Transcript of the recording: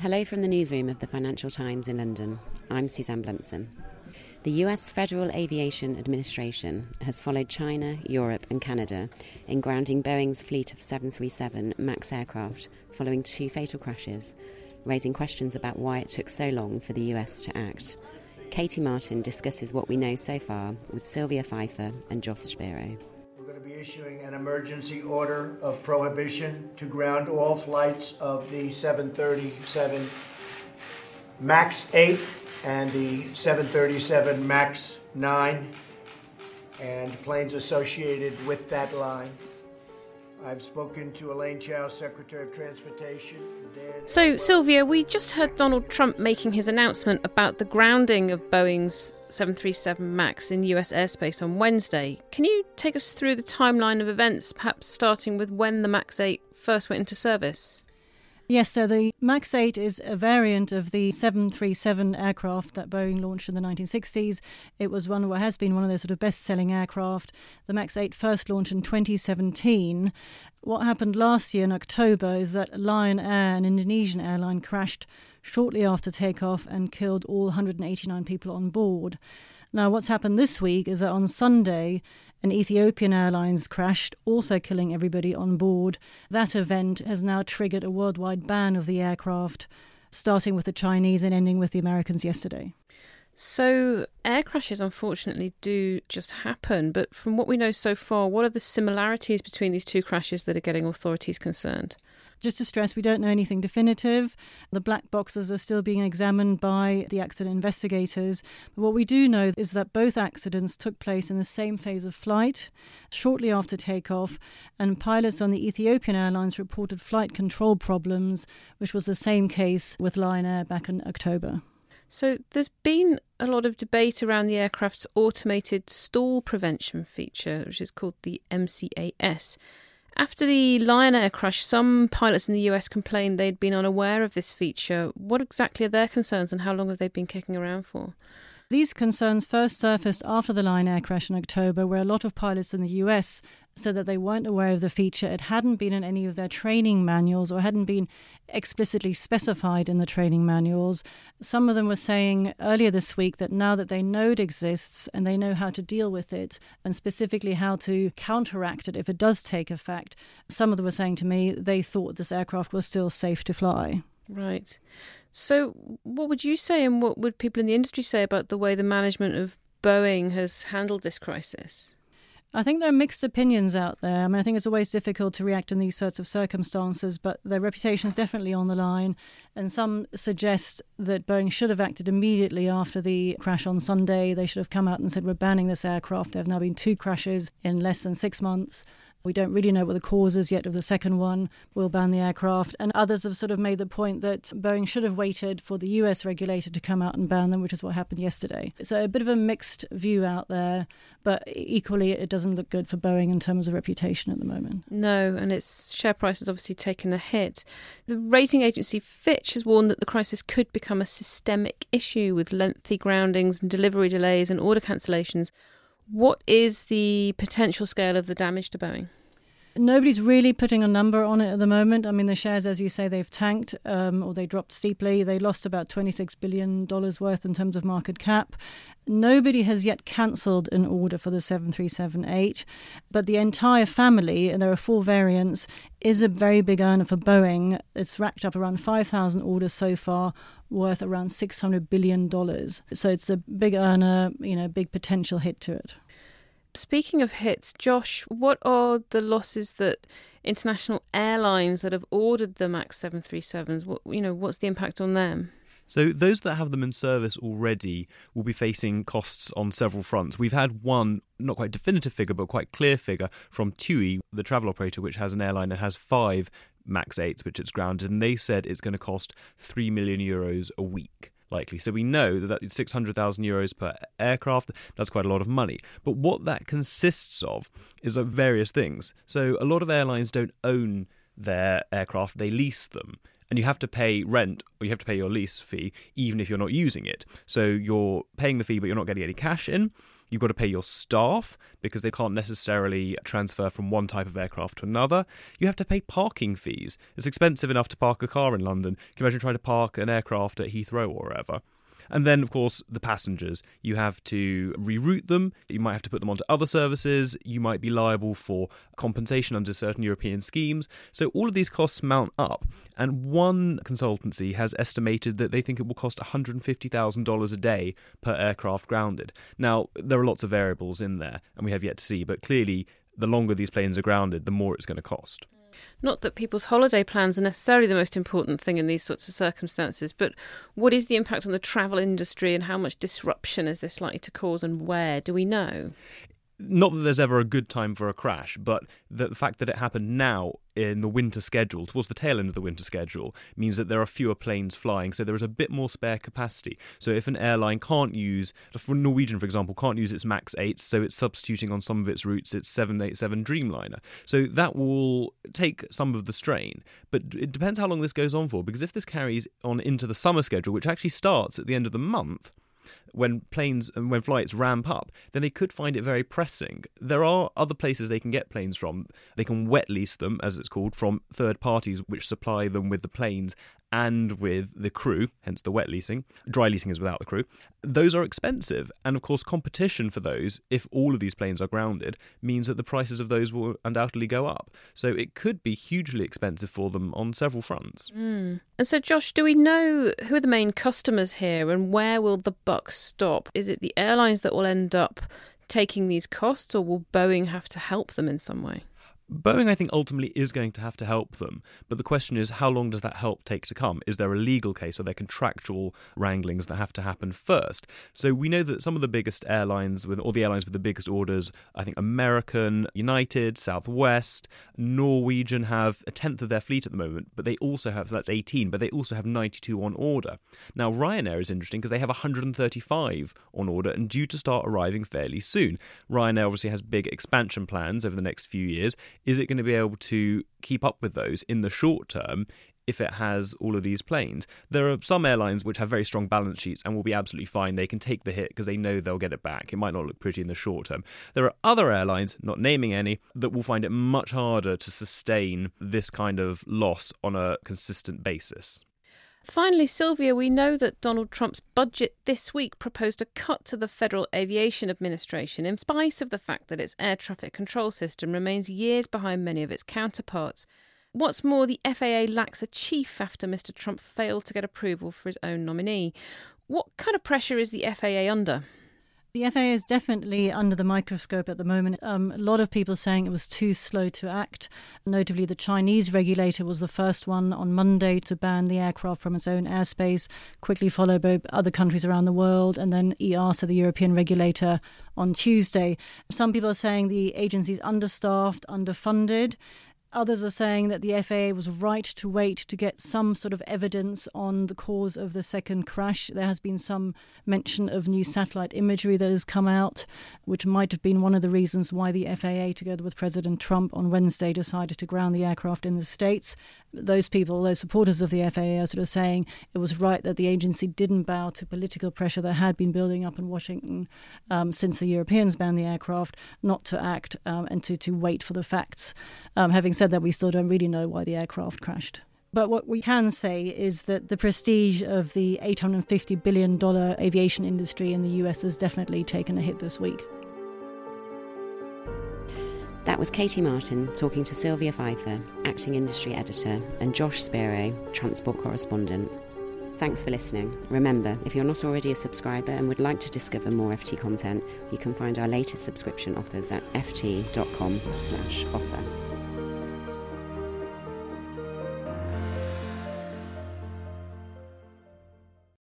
Hello from the newsroom of the Financial Times in London. I'm Suzanne Blumsom. The US Federal Aviation Administration has followed China, Europe, and Canada in grounding Boeing's fleet of 737 MAX aircraft following two fatal crashes, raising questions about why it took so long for the US to act. Katie Martin discusses what we know so far with Sylvia Pfeifer and Josh Spero issuing an emergency order of prohibition to ground all flights of the 737 MAX 8 and the 737 MAX 9 and planes associated with that line. I've spoken to Elaine Chao, Secretary of Transportation. So, Sylvia, we just heard Donald Trump making his announcement about the grounding of Boeing's 737 MAX in US airspace on Wednesday. Can you take us through the timeline of events, perhaps starting with when the MAX 8 first went into service? Yes, so the MAX 8 is a variant of the 737 aircraft that Boeing launched in the 1960s. It was one what has been one of those sort of best selling aircraft. The MAX 8 first launched in 2017. What happened last year in October is that Lion Air, an Indonesian airline, crashed shortly after takeoff and killed all 189 people on board. Now, what's happened this week is that on Sunday, an Ethiopian Airlines crashed, also killing everybody on board. That event has now triggered a worldwide ban of the aircraft, starting with the Chinese and ending with the Americans yesterday. So, air crashes unfortunately do just happen, but from what we know so far, what are the similarities between these two crashes that are getting authorities concerned? Just to stress, we don't know anything definitive. The black boxes are still being examined by the accident investigators. But what we do know is that both accidents took place in the same phase of flight, shortly after takeoff, and pilots on the Ethiopian Airlines reported flight control problems, which was the same case with Lion Air back in October. So there's been a lot of debate around the aircraft's automated stall prevention feature, which is called the MCAS. After the Lion Air crash, some pilots in the US complained they'd been unaware of this feature. What exactly are their concerns and how long have they been kicking around for? These concerns first surfaced after the Lion Air crash in October, where a lot of pilots in the US said that they weren't aware of the feature. It hadn't been in any of their training manuals or hadn't been explicitly specified in the training manuals. Some of them were saying earlier this week that now that they know it exists and they know how to deal with it and specifically how to counteract it if it does take effect, some of them were saying to me they thought this aircraft was still safe to fly. Right. So, what would you say, and what would people in the industry say about the way the management of Boeing has handled this crisis? I think there are mixed opinions out there. I mean, I think it's always difficult to react in these sorts of circumstances, but their reputation is definitely on the line. And some suggest that Boeing should have acted immediately after the crash on Sunday. They should have come out and said, We're banning this aircraft. There have now been two crashes in less than six months. We don't really know what the cause is yet of the second one. We'll ban the aircraft. And others have sort of made the point that Boeing should have waited for the US regulator to come out and ban them, which is what happened yesterday. So a bit of a mixed view out there, but equally it doesn't look good for Boeing in terms of reputation at the moment. No, and its share price has obviously taken a hit. The rating agency Fitch has warned that the crisis could become a systemic issue with lengthy groundings and delivery delays and order cancellations what is the potential scale of the damage to Boeing? Nobody's really putting a number on it at the moment. I mean, the shares, as you say, they've tanked um, or they dropped steeply. They lost about $26 billion worth in terms of market cap. Nobody has yet cancelled an order for the 737 but the entire family, and there are four variants, is a very big earner for Boeing. It's racked up around 5,000 orders so far, worth around $600 billion. So it's a big earner, you know, big potential hit to it. Speaking of hits, Josh, what are the losses that international airlines that have ordered the MAX 737s, what, you know, what's the impact on them? So, those that have them in service already will be facing costs on several fronts. We've had one, not quite definitive figure, but quite clear figure from TUI, the travel operator, which has an airline that has five Max 8s, which it's grounded, and they said it's going to cost 3 million euros a week likely. So we know that that's 600,000 euros per aircraft. That's quite a lot of money. But what that consists of is of various things. So a lot of airlines don't own their aircraft, they lease them. And you have to pay rent or you have to pay your lease fee even if you're not using it. So you're paying the fee, but you're not getting any cash in. You've got to pay your staff because they can't necessarily transfer from one type of aircraft to another. You have to pay parking fees. It's expensive enough to park a car in London. Can you imagine trying to park an aircraft at Heathrow or wherever? And then, of course, the passengers. You have to reroute them. You might have to put them onto other services. You might be liable for compensation under certain European schemes. So all of these costs mount up. And one consultancy has estimated that they think it will cost $150,000 a day per aircraft grounded. Now, there are lots of variables in there, and we have yet to see, but clearly, the longer these planes are grounded, the more it's going to cost. Not that people's holiday plans are necessarily the most important thing in these sorts of circumstances, but what is the impact on the travel industry and how much disruption is this likely to cause and where? Do we know? not that there's ever a good time for a crash, but the fact that it happened now in the winter schedule, towards the tail end of the winter schedule, means that there are fewer planes flying, so there is a bit more spare capacity. So if an airline can't use, for Norwegian, for example, can't use its MAX 8, so it's substituting on some of its routes its 787 Dreamliner. So that will take some of the strain, but it depends how long this goes on for, because if this carries on into the summer schedule, which actually starts at the end of the month, when planes and when flights ramp up, then they could find it very pressing. There are other places they can get planes from. They can wet lease them, as it's called, from third parties which supply them with the planes and with the crew, hence the wet leasing. Dry leasing is without the crew. Those are expensive. And of course, competition for those, if all of these planes are grounded, means that the prices of those will undoubtedly go up. So it could be hugely expensive for them on several fronts. Mm. And so, Josh, do we know who are the main customers here and where will the buck stop? Is it the airlines that will end up taking these costs, or will Boeing have to help them in some way? Boeing, I think, ultimately is going to have to help them. But the question is, how long does that help take to come? Is there a legal case? Or are there contractual wranglings that have to happen first? So we know that some of the biggest airlines, with all the airlines with the biggest orders, I think American, United, Southwest, Norwegian have a tenth of their fleet at the moment, but they also have, so that's 18, but they also have 92 on order. Now, Ryanair is interesting because they have 135 on order and due to start arriving fairly soon. Ryanair obviously has big expansion plans over the next few years is it going to be able to keep up with those in the short term if it has all of these planes. There are some airlines which have very strong balance sheets and will be absolutely fine. They can take the hit because they know they'll get it back. It might not look pretty in the short term. There are other airlines, not naming any, that will find it much harder to sustain this kind of loss on a consistent basis. Finally, Sylvia, we know that Donald Trump's budget this week proposed a cut to the Federal Aviation Administration, in spite of the fact that its air traffic control system remains years behind many of its counterparts. What's more, the FAA lacks a chief after Mr. Trump failed to get approval for his own nominee. What kind of pressure is the FAA under? The FAA is definitely under the microscope at the moment. Um, a lot of people saying it was too slow to act. Notably, the Chinese regulator was the first one on Monday to ban the aircraft from its own airspace, quickly followed by other countries around the world, and then EASA, the European regulator, on Tuesday. Some people are saying the agency is understaffed, underfunded. Others are saying that the FAA was right to wait to get some sort of evidence on the cause of the second crash. There has been some mention of new satellite imagery that has come out, which might have been one of the reasons why the FAA, together with President Trump on Wednesday, decided to ground the aircraft in the States. Those people, those supporters of the FAA, are sort of saying it was right that the agency didn't bow to political pressure that had been building up in Washington um, since the Europeans banned the aircraft, not to act um, and to, to wait for the facts. Um, having said that, we still don't really know why the aircraft crashed. But what we can say is that the prestige of the $850 billion aviation industry in the US has definitely taken a hit this week. That was Katie Martin talking to Sylvia Pfeifer, acting industry editor, and Josh Spero, transport correspondent. Thanks for listening. Remember, if you're not already a subscriber and would like to discover more FT content, you can find our latest subscription offers at ft.com/offer.